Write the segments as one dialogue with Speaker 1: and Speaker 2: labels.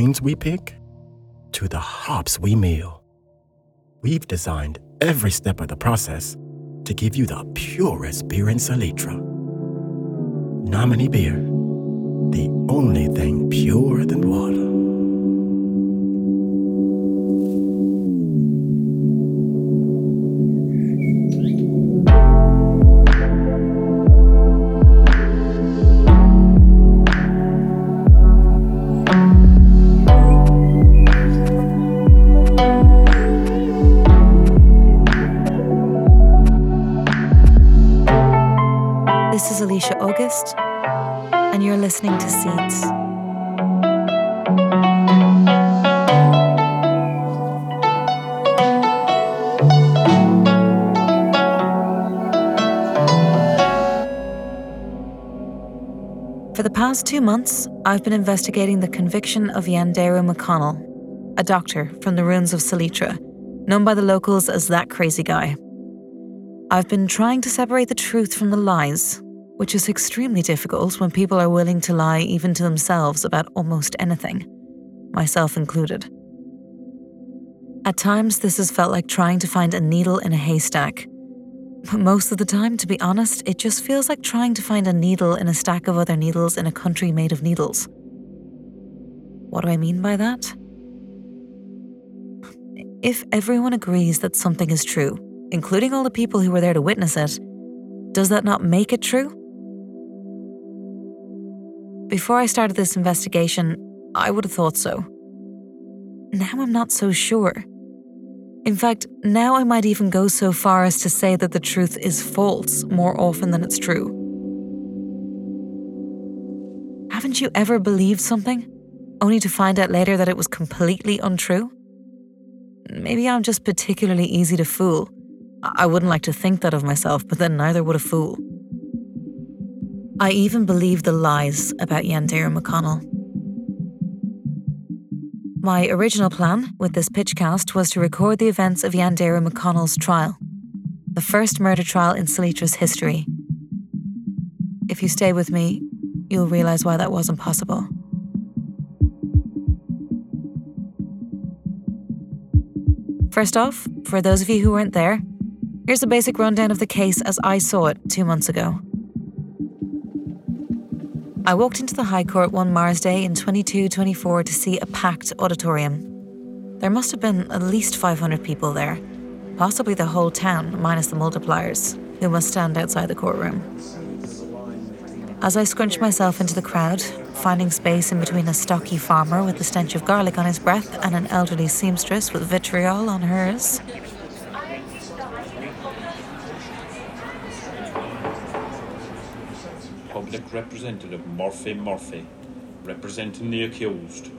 Speaker 1: Grains we pick to the hops we mill, we've designed every step of the process to give you the purest beer in Silitra. Nomini Beer, the only thing purer than water.
Speaker 2: Past two months, I've been investigating the conviction of Ianderu McConnell, a doctor from the ruins of Silitra, known by the locals as that crazy guy. I've been trying to separate the truth from the lies, which is extremely difficult when people are willing to lie even to themselves about almost anything, myself included. At times, this has felt like trying to find a needle in a haystack. Most of the time, to be honest, it just feels like trying to find a needle in a stack of other needles in a country made of needles. What do I mean by that? If everyone agrees that something is true, including all the people who were there to witness it, does that not make it true? Before I started this investigation, I would have thought so. Now I'm not so sure. In fact, now I might even go so far as to say that the truth is false more often than it's true. Haven't you ever believed something, only to find out later that it was completely untrue? Maybe I'm just particularly easy to fool. I wouldn't like to think that of myself, but then neither would a fool. I even believe the lies about Ianderu McConnell. My original plan with this pitchcast was to record the events of Ianderu McConnell's trial, the first murder trial in Silitra's history. If you stay with me, you'll realise why that wasn't possible. First off, for those of you who weren't there, here's a basic rundown of the case as I saw it two months ago. I walked into the High Court one Mars Day in 2224 to see a packed auditorium. There must have been at least 500 people there, possibly the whole town, minus the multipliers, who must stand outside the courtroom. As I scrunched myself into the crowd, finding space in between a stocky farmer with the stench of garlic on his breath and an elderly seamstress with vitriol on hers,
Speaker 3: Public Representative Murphy Murphy, representing the accused,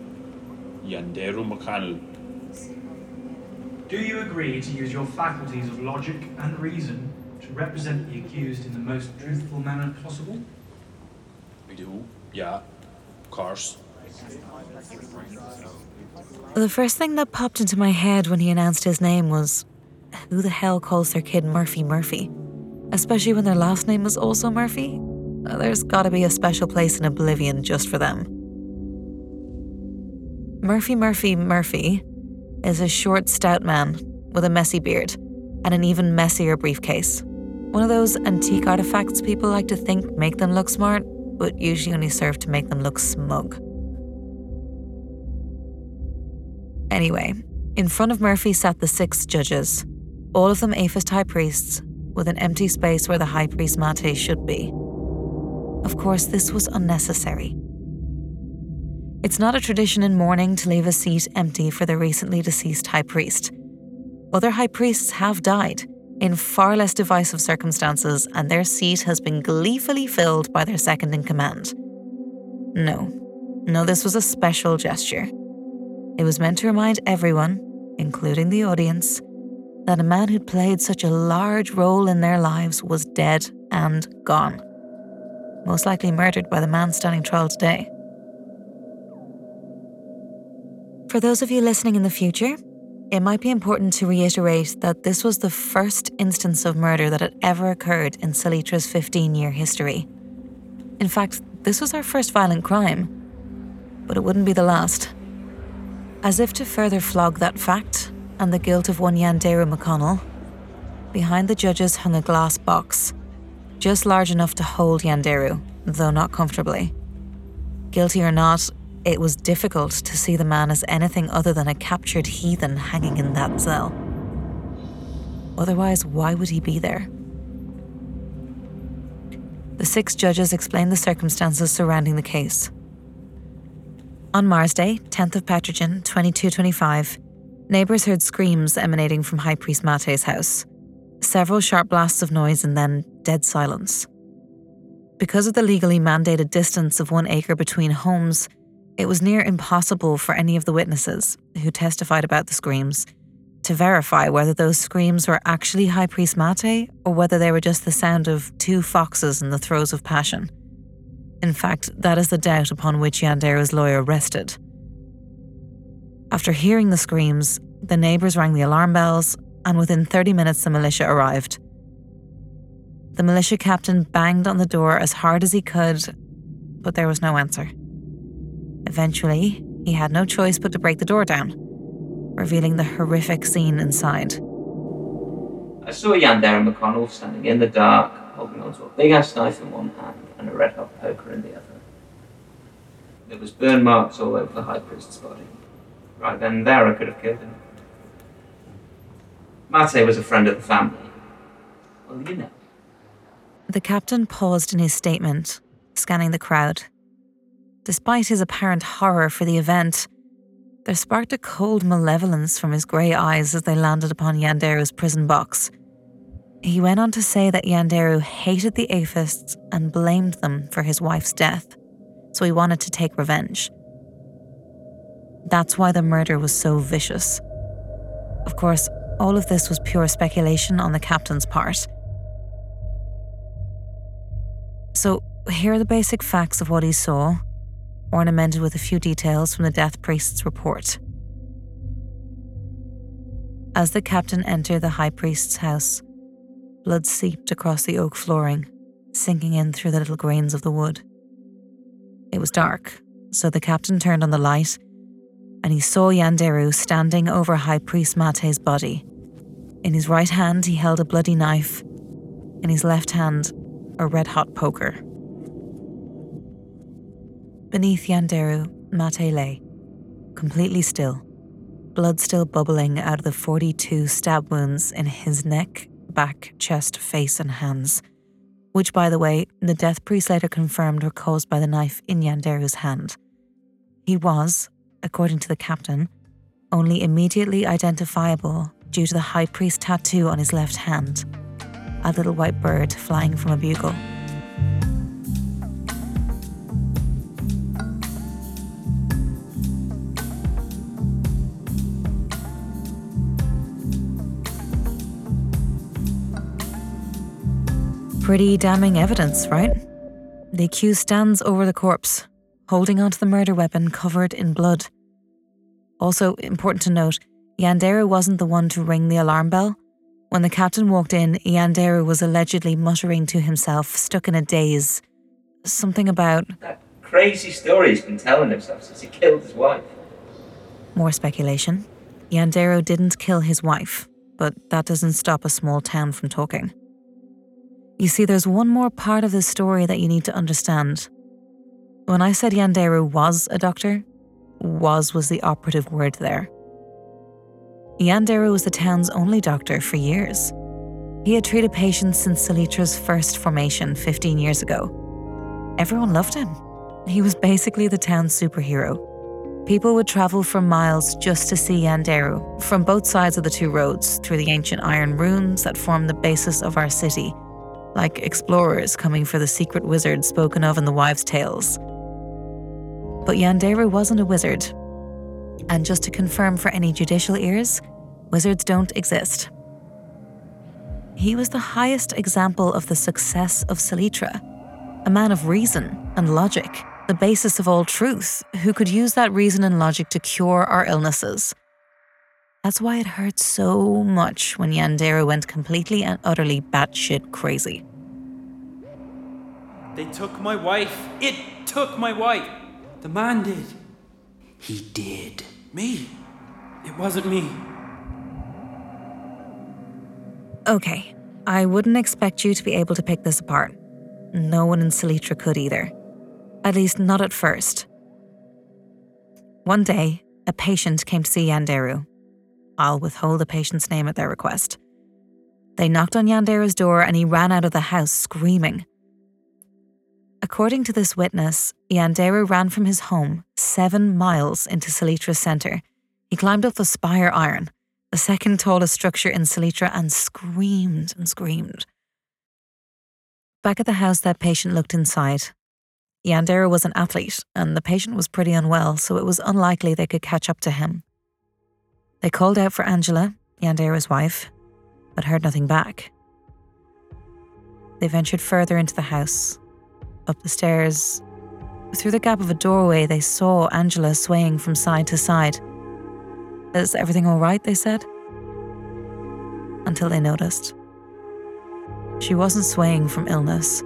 Speaker 3: Ianderu McConnell.
Speaker 4: Do you agree to use your faculties of logic and reason to represent the accused in the most truthful manner possible?
Speaker 3: We do, yeah, of course.
Speaker 2: The first thing that popped into my head when he announced his name was who the hell calls their kid Murphy Murphy? Especially when their last name is also Murphy? Uh, There's gotta be a special place in Oblivion just for them. Murphy Murphy Murphy is a short, stout man with a messy beard and an even messier briefcase. One of those antique artifacts people like to think make them look smart, but usually only serve to make them look smug. Anyway, in front of Murphy sat the six judges, all of them aphist high priests, with an empty space where the high priest Mate should be. Of course, this was unnecessary. It's not a tradition in mourning to leave a seat empty for the recently deceased high priest. Other high priests have died in far less divisive circumstances, and their seat has been gleefully filled by their second in command. No, no, this was a special gesture. It was meant to remind everyone, including the audience, that a man who'd played such a large role in their lives was dead and gone. Most likely murdered by the man standing trial today. For those of you listening in the future, it might be important to reiterate that this was the first instance of murder that had ever occurred in Silitra's 15 year history. In fact, this was our first violent crime, but it wouldn't be the last. As if to further flog that fact and the guilt of one Ianderu McConnell, behind the judges hung a glass box, just large enough to hold Ianderu, though not comfortably. Guilty or not, it was difficult to see the man as anything other than a captured heathen hanging in that cell. Otherwise, why would he be there? The six judges explained the circumstances surrounding the case. On Mars Day, 10th of Petrogen, 2225, neighbours heard screams emanating from High Priest Mate's house. Several sharp blasts of noise and then dead silence. Because of the legally mandated distance of one acre between homes, it was near impossible for any of the witnesses who testified about the screams to verify whether those screams were actually High Priest Mate or whether they were just the sound of two foxes in the throes of passion. In fact, that is the doubt upon which Ianderu's lawyer rested. After hearing the screams, the neighbours rang the alarm bells, and within 30 minutes, the militia arrived. The militia captain banged on the door as hard as he could, but there was no answer. Eventually, he had no choice but to break the door down revealing the horrific scene inside.
Speaker 5: I saw Ianderu McConnell standing in the dark, holding onto a big ass knife in one hand and a red hot poker in the other. There was burn marks all over the high priest's body. Right then there, I could have killed him. Mate was a friend of the family. Well, you know.
Speaker 2: The captain paused in his statement, scanning the crowd. Despite his apparent horror for the event, there sparked a cold malevolence from his grey eyes as they landed upon Ianderu's prison box. He went on to say that Ianderu hated the aphists and blamed them for his wife's death, so he wanted to take revenge. That's why the murder was so vicious. Of course, all of this was pure speculation on the captain's part. So, here are the basic facts of what he saw ornamented with a few details from the death priest's report. As the captain entered the high priest's house, blood seeped across the oak flooring, sinking in through the little grains of the wood. It was dark, so the captain turned on the light and he saw Ianderu standing over High Priest Mate's body. In his right hand, he held a bloody knife, in his left hand, a red hot poker. Beneath Ianderu, Mate lay, completely still, blood still bubbling out of the 42 stab wounds in his neck, back, chest, face, and hands, which, by the way, the death priest later confirmed were caused by the knife in Ianderu's hand. He was, according to the captain, only immediately identifiable due to the high priest tattoo on his left hand, a little white bird flying from a bugle. Pretty damning evidence, right? The accused stands over the corpse, holding onto the murder weapon covered in blood. Also, important to note, Ianderu wasn't the one to ring the alarm bell. When the captain walked in, Ianderu was allegedly muttering to himself, stuck in a daze. Something about.
Speaker 5: That crazy story he's been telling himself since he killed his wife.
Speaker 2: More speculation. Ianderu didn't kill his wife, but that doesn't stop a small town from talking. You see, there's one more part of this story that you need to understand. When I said Ianderu was a doctor, was was the operative word there. Ianderu was the town's only doctor for years. He had treated patients since Silitra's first formation 15 years ago. Everyone loved him. He was basically the town's superhero. People would travel for miles just to see Ianderu from both sides of the two roads through the ancient iron ruins that form the basis of our city like explorers coming for the secret wizard spoken of in the wives' tales. But Ianderu wasn't a wizard. And just to confirm for any judicial ears, wizards don't exist. He was the highest example of the success of Silitra, a man of reason and logic, the basis of all truth, who could use that reason and logic to cure our illnesses. That's why it hurt so much when Ianderu went completely and utterly batshit crazy.
Speaker 6: They took my wife. It took my wife. The man did. He did. Me. It wasn't me.
Speaker 2: Okay, I wouldn't expect you to be able to pick this apart. No one in Silitra could either. At least, not at first. One day, a patient came to see Ianderu. I'll withhold the patient's name at their request. They knocked on Ianderu's door and he ran out of the house screaming. According to this witness, Ianderu ran from his home seven miles into Silitra's centre. He climbed up the Spire Iron, the second tallest structure in Silitra, and screamed and screamed. Back at the house, that patient looked inside. Ianderu was an athlete, and the patient was pretty unwell, so it was unlikely they could catch up to him. They called out for Angela, Ianderu's wife, but heard nothing back. They ventured further into the house, up the stairs. Through the gap of a doorway, they saw Angela swaying from side to side. Is everything all right? They said. Until they noticed. She wasn't swaying from illness.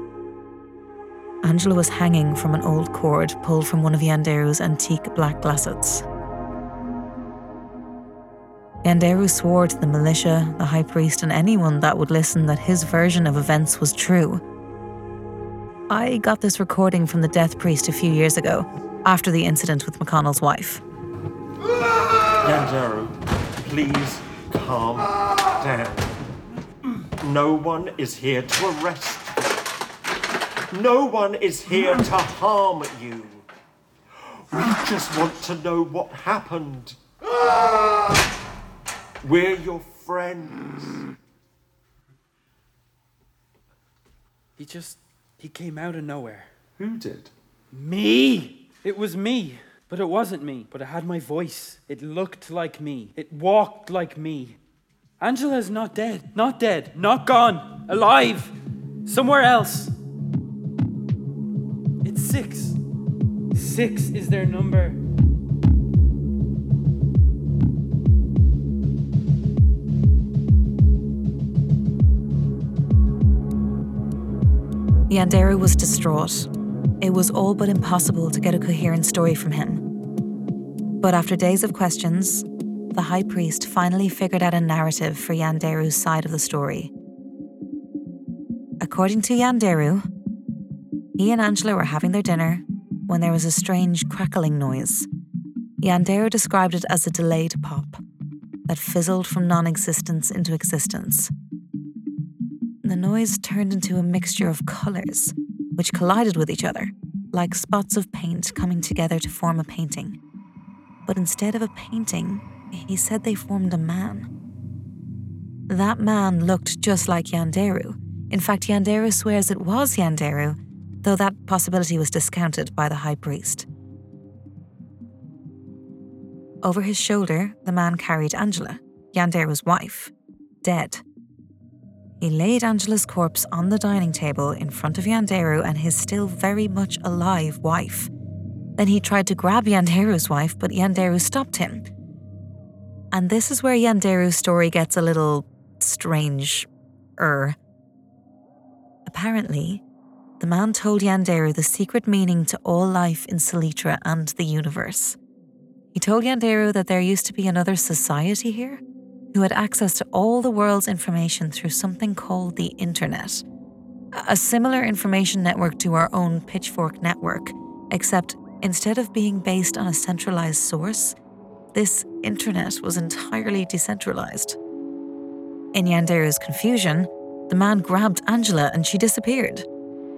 Speaker 2: Angela was hanging from an old cord pulled from one of Ianderu's antique black glassets. Ianderu swore to the militia, the high priest, and anyone that would listen that his version of events was true. I got this recording from the death priest a few years ago, after the incident with McConnell's wife.
Speaker 7: Ianderu, please calm down. No one is here to arrest you. No one is here to harm you. We just want to know what happened. We're your friends.
Speaker 6: He just. He came out of nowhere.
Speaker 7: Who did?
Speaker 6: Me! It was me. But it wasn't me. But it had my voice. It looked like me. It walked like me. Angela's not dead. Not dead. Not gone. Alive. Somewhere else. It's six. Six is their number.
Speaker 2: Ianderu was distraught. It was all but impossible to get a coherent story from him. But after days of questions, the high priest finally figured out a narrative for Ianderu's side of the story. According to Ianderu, he and Angela were having their dinner when there was a strange crackling noise. Ianderu described it as a delayed pop that fizzled from non existence into existence. The noise turned into a mixture of colours, which collided with each other, like spots of paint coming together to form a painting. But instead of a painting, he said they formed a man. That man looked just like Ianderu. In fact, Ianderu swears it was Ianderu, though that possibility was discounted by the high priest. Over his shoulder, the man carried Angela, Ianderu's wife, dead. He laid Angela's corpse on the dining table in front of Ianderu and his still very much alive wife. Then he tried to grab Ianderu's wife, but Ianderu stopped him. And this is where Ianderu's story gets a little strange. Er. Apparently, the man told Ianderu the secret meaning to all life in Silitra and the universe. He told Ianderu that there used to be another society here who had access to all the world's information through something called the Internet. A similar information network to our own Pitchfork network, except instead of being based on a centralized source, this Internet was entirely decentralized. In Ianderu's confusion, the man grabbed Angela and she disappeared,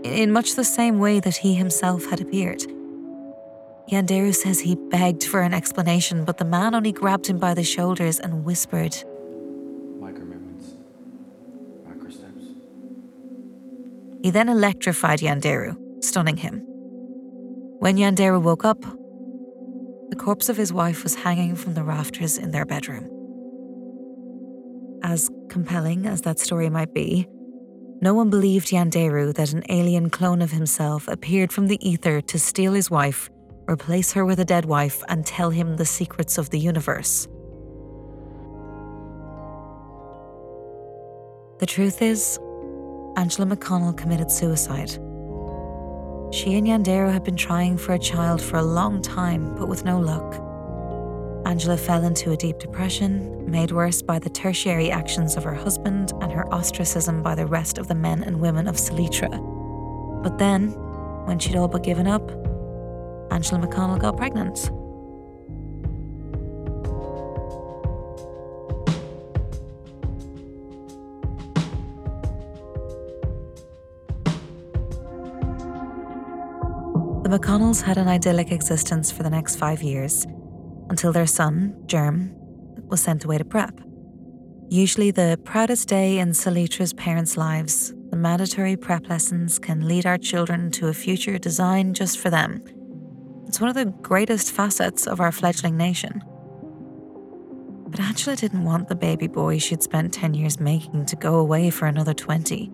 Speaker 2: in much the same way that he himself had appeared. Ianderu says he begged for an explanation, but the man only grabbed him by the shoulders and whispered,
Speaker 3: Micro movements. Macro steps.
Speaker 2: He then electrified Ianderu, stunning him. When Ianderu woke up, the corpse of his wife was hanging from the rafters in their bedroom. As compelling as that story might be, no one believed Ianderu that an alien clone of himself appeared from the ether to steal his wife, replace her with a dead wife, and tell him the secrets of the universe. The truth is, Angela McConnell committed suicide. She and Ianderu had been trying for a child for a long time, but with no luck. Angela fell into a deep depression, made worse by the tertiary actions of her husband and her ostracism by the rest of the men and women of Silitra. But then, when she'd all but given up, Angela McConnell got pregnant. The McConnells had an idyllic existence for the next five years, until their son, Germ, was sent away to prep. Usually the proudest day in Silitra's parents' lives, the mandatory prep lessons can lead our children to a future designed just for them. It's one of the greatest facets of our fledgling nation. But Angela didn't want the baby boy she'd spent 10 years making to go away for another 20,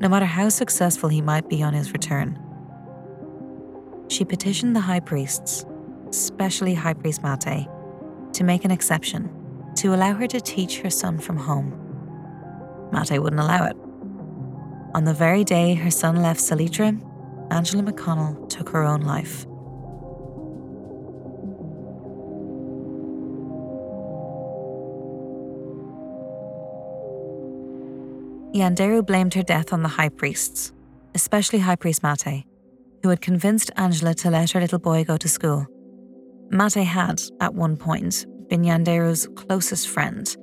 Speaker 2: no matter how successful he might be on his return she petitioned the high priests, especially High Priest Mate, to make an exception, to allow her to teach her son from home. Mate wouldn't allow it. On the very day her son left Silitra, Angela McConnell took her own life. Ianderu blamed her death on the high priests, especially High Priest Mate, who had convinced Angela to let her little boy go to school. Mate had, at one point, been Ianderu's closest friend.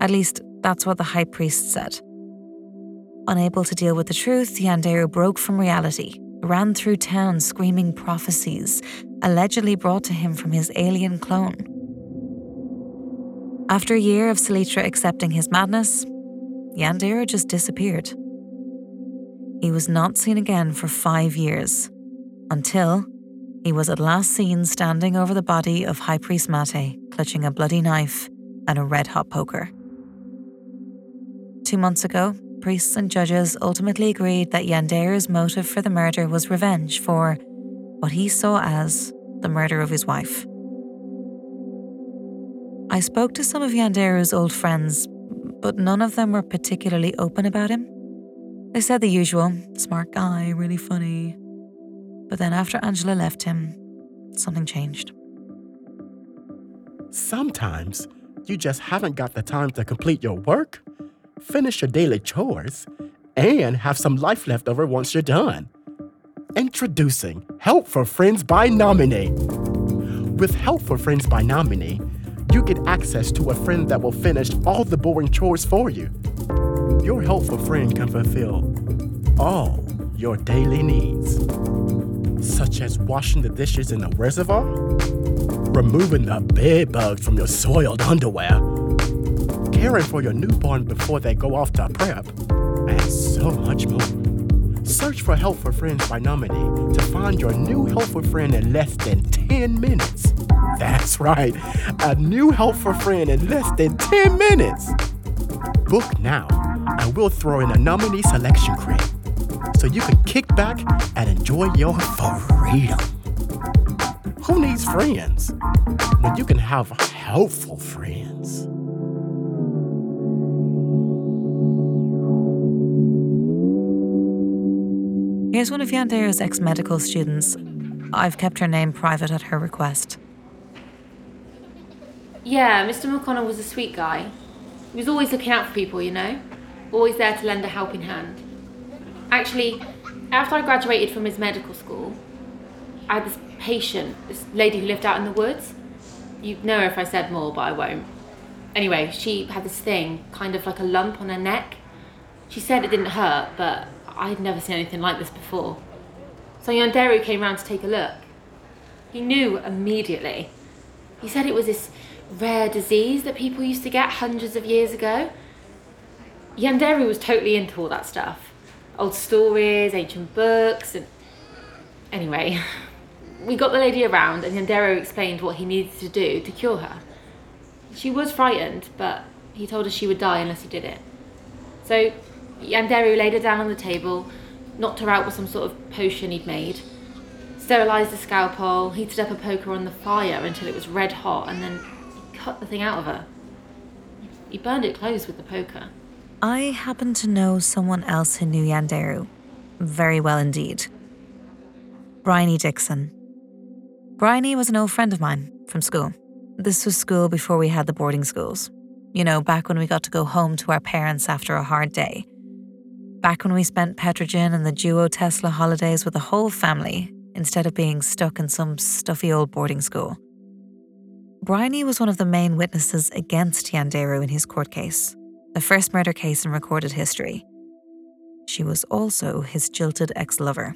Speaker 2: At least, that's what the high priest said. Unable to deal with the truth, Ianderu broke from reality, ran through town screaming prophecies, allegedly brought to him from his alien clone. After a year of Silitra accepting his madness, Ianderu just disappeared. He was not seen again for five years, until he was at last seen standing over the body of High Priest Mate, clutching a bloody knife and a red hot poker. Two months ago, priests and judges ultimately agreed that Ianderu's motive for the murder was revenge for what he saw as the murder of his wife. I spoke to some of Ianderu's old friends, but none of them were particularly open about him. They said the usual smart guy, really funny. But then after Angela left him, something changed.
Speaker 1: Sometimes you just haven't got the time to complete your work, finish your daily chores, and have some life left over once you're done. Introducing Help for Friends by Nominee. With Help for Friends by Nominee, you get access to a friend that will finish all the boring chores for you your helpful friend can fulfill all your daily needs, such as washing the dishes in the reservoir, removing the bed bugs from your soiled underwear, caring for your newborn before they go off to prep, and so much more. Search for Helpful Friends by Nominee to find your new helpful friend in less than 10 minutes. That's right, a new helpful friend in less than 10 minutes. Book now and we'll throw in a nominee selection crate so you can kick back and enjoy your freedom. Who needs friends when you can have helpful friends?
Speaker 2: Here's one of Ianderu's ex medical students. I've kept her name private at her request.
Speaker 8: Yeah, Mr. McConnell was a sweet guy. He was always looking out for people, you know? always there to lend a helping hand. Actually, after I graduated from his medical school, I had this patient, this lady who lived out in the woods. You'd know her if I said more, but I won't. Anyway, she had this thing, kind of like a lump on her neck. She said it didn't hurt, but I'd never seen anything like this before. So Ianderu came round to take a look. He knew immediately. He said it was this rare disease that people used to get hundreds of years ago. Ianderu was totally into all that stuff. Old stories, ancient books, and anyway, we got the lady around and Ianderu explained what he needed to do to cure her. She was frightened, but he told her she would die unless he did it. So Ianderu laid her down on the table, knocked her out with some sort of potion he'd made, sterilised the scalpel, heated up a poker on the fire until it was red hot, and then he cut the thing out of her. He burned it closed with the poker.
Speaker 2: I happen to know someone else who knew Ianderu. Very well indeed. Bryony Dixon. Bryony was an old friend of mine from school. This was school before we had the boarding schools. You know, back when we got to go home to our parents after a hard day. Back when we spent Petrogen and the Duo Tesla holidays with the whole family instead of being stuck in some stuffy old boarding school. Bryony was one of the main witnesses against Ianderu in his court case, the first murder case in recorded history. She was also his jilted ex lover.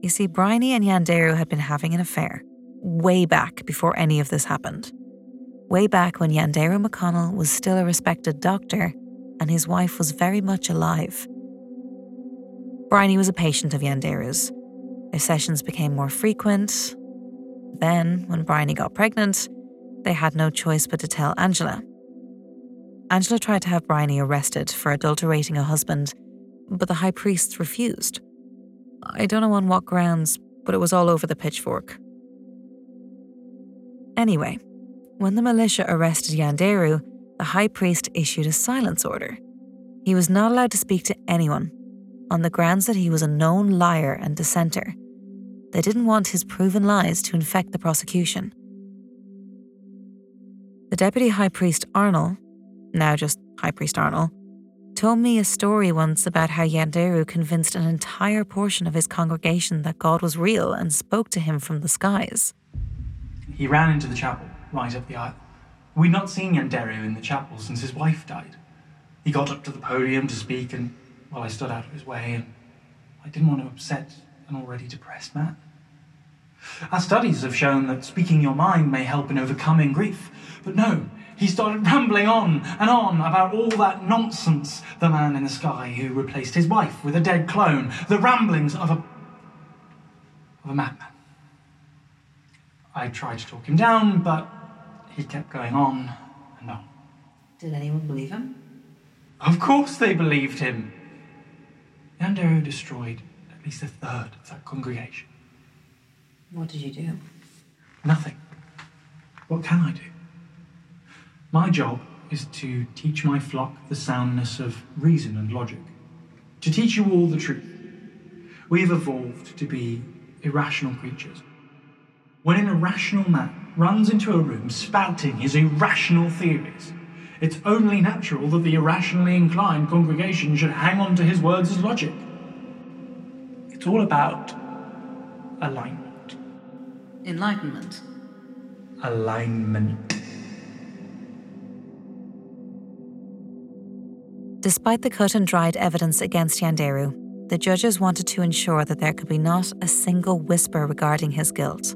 Speaker 2: You see, Bryony and Ianderu had been having an affair, way back before any of this happened. Way back when Ianderu McConnell was still a respected doctor and his wife was very much alive. Bryony was a patient of Ianderu's. Their sessions became more frequent. Then, when Bryony got pregnant, they had no choice but to tell Angela. Angela tried to have Bryony arrested for adulterating her husband, but the high priest refused. I don't know on what grounds, but it was all over the pitchfork. Anyway, when the militia arrested Ianderu, the high priest issued a silence order. He was not allowed to speak to anyone on the grounds that he was a known liar and dissenter. They didn't want his proven lies to infect the prosecution. The deputy high priest Arnold, now just High Priest Arnold, told me a story once about how Ianderu convinced an entire portion of his congregation that God was real and spoke to him from the skies.
Speaker 4: He ran into the chapel, right up the aisle. We'd not seen Ianderu in the chapel since his wife died. He got up to the podium to speak, and well, I stood out of his way, and I didn't want to upset an already depressed man. Our studies have shown that speaking your mind may help in overcoming grief, but no, he started rambling on and on about all that nonsense. The man in the sky who replaced his wife with a dead clone, the ramblings of a of a madman. I tried to talk him down, but he kept going on and on.
Speaker 2: Did anyone believe him?
Speaker 4: Of course they believed him. Ianderu destroyed at least a third of that congregation.
Speaker 2: What did you do?
Speaker 4: Nothing. What can I do? My job is to teach my flock the soundness of reason and logic, to teach you all the truth. We have evolved to be irrational creatures. When an irrational man runs into a room spouting his irrational theories, it's only natural that the irrationally inclined congregation should hang on to his words as logic. It's all about alignment.
Speaker 2: Enlightenment.
Speaker 4: Alignment.
Speaker 2: Despite the cut and dried evidence against Ianderu, the judges wanted to ensure that there could be not a single whisper regarding his guilt.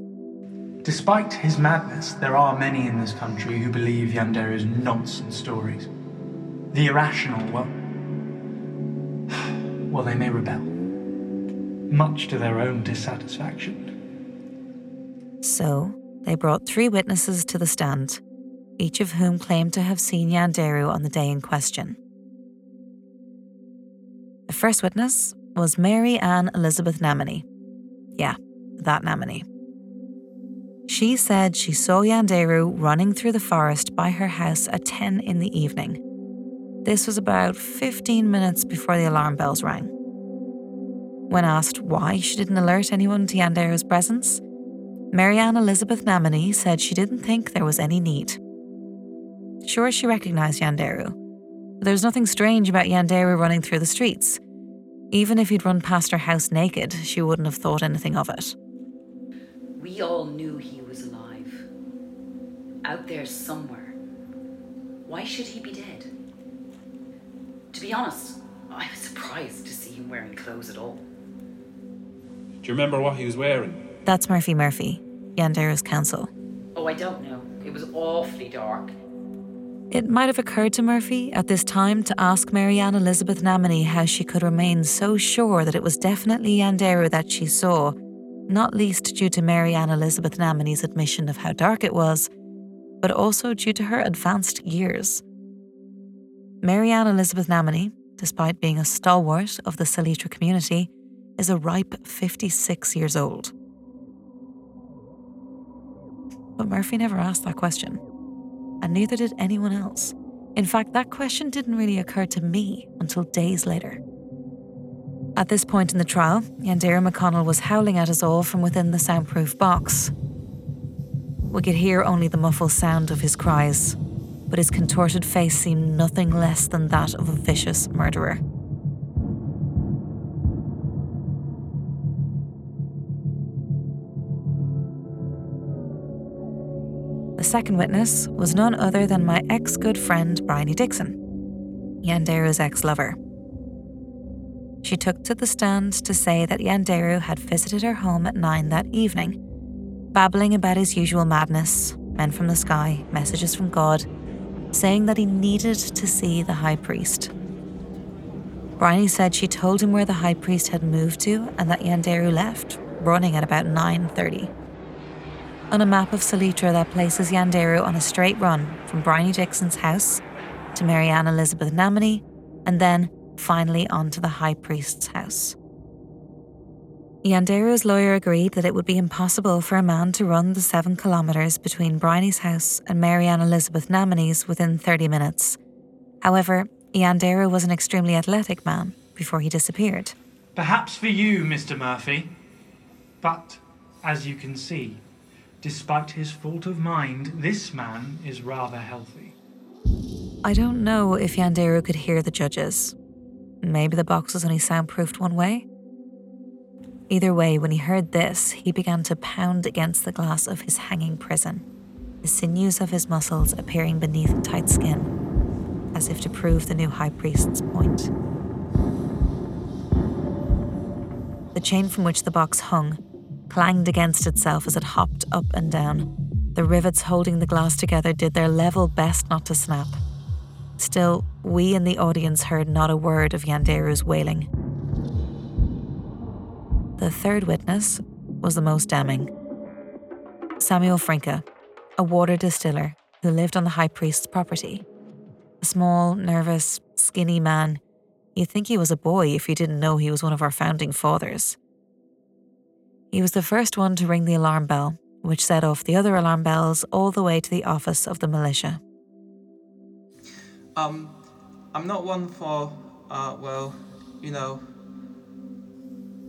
Speaker 4: Despite his madness, there are many in this country who believe Ianderu's nonsense stories. The irrational, well, well, they may rebel, much to their own dissatisfaction.
Speaker 2: So, they brought three witnesses to the stand, each of whom claimed to have seen Ianderu on the day in question. The first witness was Mary Ann Elizabeth Namany. Yeah, that Namany. She said she saw Ianderu running through the forest by her house at 10 in the evening. This was about 15 minutes before the alarm bells rang. When asked why she didn't alert anyone to Ianderu's presence, Marianne Elizabeth Namany said she didn't think there was any need. Sure, she recognized Ianderu. There's nothing strange about Ianderu running through the streets. Even if he'd run past her house naked, she wouldn't have thought anything of it.
Speaker 9: We all knew he was alive. Out there somewhere. Why should he be dead? To be honest, I was surprised to see him wearing clothes at all.
Speaker 10: Do you remember what he was wearing?
Speaker 2: That's Murphy Murphy, Ianderu's counsel.
Speaker 9: Oh, I don't know. It was awfully dark.
Speaker 2: It might have occurred to Murphy at this time to ask Marianne Elizabeth Namany how she could remain so sure that it was definitely Ianderu that she saw, not least due to Marianne Elizabeth Namany's admission of how dark it was, but also due to her advanced years. Marianne Elizabeth Namany, despite being a stalwart of the Silitra community, is a ripe 56 years old. But Murphy never asked that question, and neither did anyone else. In fact, that question didn't really occur to me until days later. At this point in the trial, Ianderu McConnell was howling at us all from within the soundproof box. We could hear only the muffled sound of his cries, but his contorted face seemed nothing less than that of a vicious murderer. Second witness was none other than my ex good friend Bryony Dixon, Ianderu's ex lover. She took to the stand to say that Ianderu had visited her home at nine that evening, babbling about his usual madness, men from the sky, messages from God, saying that he needed to see the high priest. Bryony said she told him where the high priest had moved to and that Ianderu left, running at about 9.30. On a map of Silitra that places Ianderu on a straight run from Bryony Dixon's house to Marianne Elizabeth Namany, and then finally on to the high priest's house. Ianderu's lawyer agreed that it would be impossible for a man to run the seven kilometres between Bryony's house and Marianne Elizabeth Namany's within 30 minutes. However, Ianderu was an extremely athletic man before he disappeared.
Speaker 4: Perhaps for you, Mr. Murphy. But, as you can see, despite his fault of mind, this man is rather healthy.
Speaker 2: I don't know if Ianderu could hear the judges. Maybe the box was only soundproofed one way? Either way, when he heard this, he began to pound against the glass of his hanging prison, the sinews of his muscles appearing beneath tight skin, as if to prove the new high priest's point. The chain from which the box hung clanged against itself as it hopped up and down. The rivets holding the glass together did their level best not to snap. Still, we in the audience heard not a word of Ianderu's wailing. The third witness was the most damning. Samuel Frinka, a water distiller who lived on the high priest's property. A small, nervous, skinny man. You'd think he was a boy if you didn't know he was one of our founding fathers. He was the first one to ring the alarm bell, which set off the other alarm bells all the way to the office of the militia.
Speaker 11: Um, I'm not one for, uh, well, you know,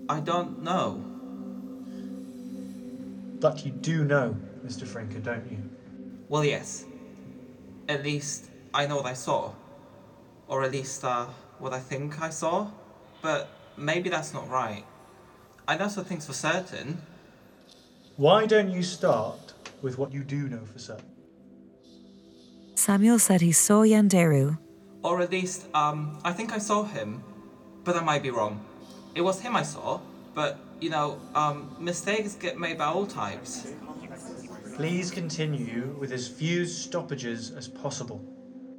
Speaker 11: I don't know.
Speaker 12: But you do know, Mr. Frinker, don't you?
Speaker 11: Well, yes. At least I know what I saw. Or at least, uh, what I think I saw. But maybe that's not right. I know some things for certain.
Speaker 12: Why don't you start with what you do know for certain?
Speaker 2: Samuel said he saw Ianderu,
Speaker 11: Or at least, um, I think I saw him. But I might be wrong. It was him I saw, but, you know, um, mistakes get made by all types.
Speaker 12: Please continue with as few stoppages as possible.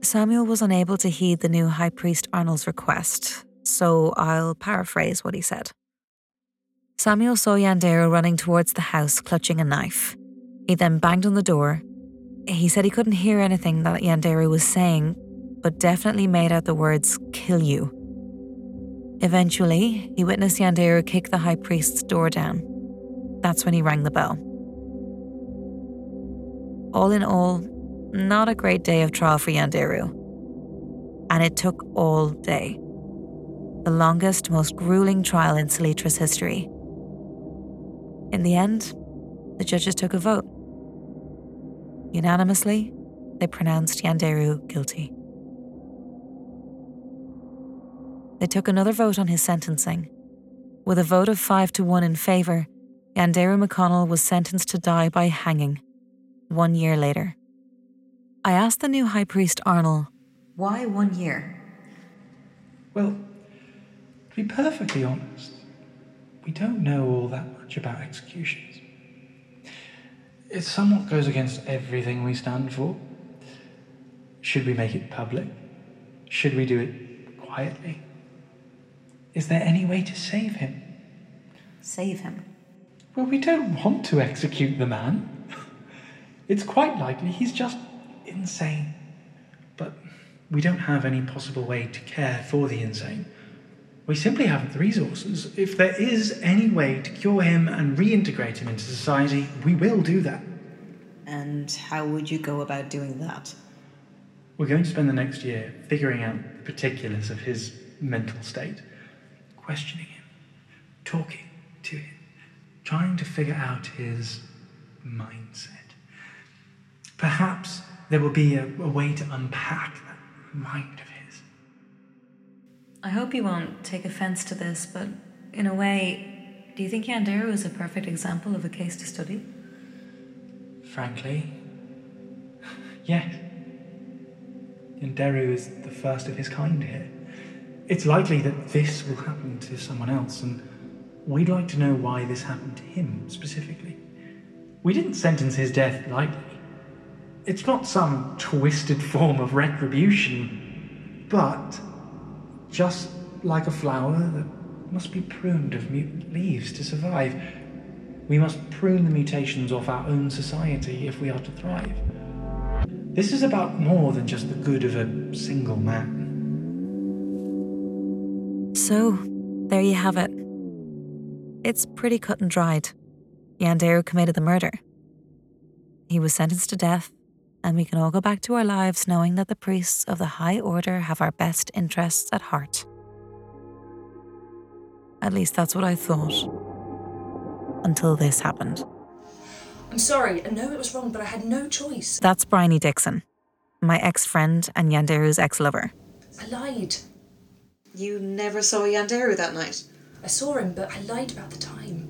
Speaker 2: Samuel was unable to heed the new High Priest Arnold's request, so I'll paraphrase what he said. Samuel saw Ianderu running towards the house clutching a knife. He then banged on the door. He said he couldn't hear anything that Ianderu was saying, but definitely made out the words, kill you. Eventually, he witnessed Ianderu kick the high priest's door down. That's when he rang the bell. All in all, not a great day of trial for Ianderu. And it took all day. The longest, most grueling trial in Silitra's history. In the end, the judges took a vote. Unanimously, they pronounced Ianderu guilty. They took another vote on his sentencing. With a vote of five to one in favour, Ianderu McConnell was sentenced to die by hanging one year later. I asked the new High Priest Arnold, why one year?
Speaker 4: Well, to be perfectly honest, we don't know all that much about executions. It somewhat goes against everything we stand for. Should we make it public? Should we do it quietly? Is there any way to save him?
Speaker 2: Save him?
Speaker 4: Well, we don't want to execute the man. It's quite likely he's just insane. But we don't have any possible way to care for the insane. We simply haven't the resources. If there is any way to cure him and reintegrate him into society, we will do that.
Speaker 2: And how would you go about doing that?
Speaker 4: We're going to spend the next year figuring out the particulars of his mental state, questioning him, talking to him, trying to figure out his mindset. Perhaps there will be a, a way to unpack that mind of his.
Speaker 2: I hope you won't take offense to this, but in a way, do you think Ianderu is a perfect example of a case to study?
Speaker 4: Frankly, yes. Ianderu is the first of his kind here. It's likely that this will happen to someone else, and we'd like to know why this happened to him specifically. We didn't sentence his death lightly. It's not some twisted form of retribution, but just like a flower that must be pruned of mutant leaves to survive, we must prune the mutations of our own society if we are to thrive. This is about more than just the good of a single man.
Speaker 2: So, there you have it. It's pretty cut and dried. Ianderu committed the murder. He was sentenced to death, and we can all go back to our lives knowing that the priests of the High Order have our best interests at heart. At least that's what I thought. Until this happened.
Speaker 13: I'm sorry, I know it was wrong, but I had no choice.
Speaker 2: That's Bryony Dixon, my ex friend and Ianderu's ex lover.
Speaker 13: I lied.
Speaker 14: You never saw Ianderu that night?
Speaker 13: I saw him, but I lied about the time.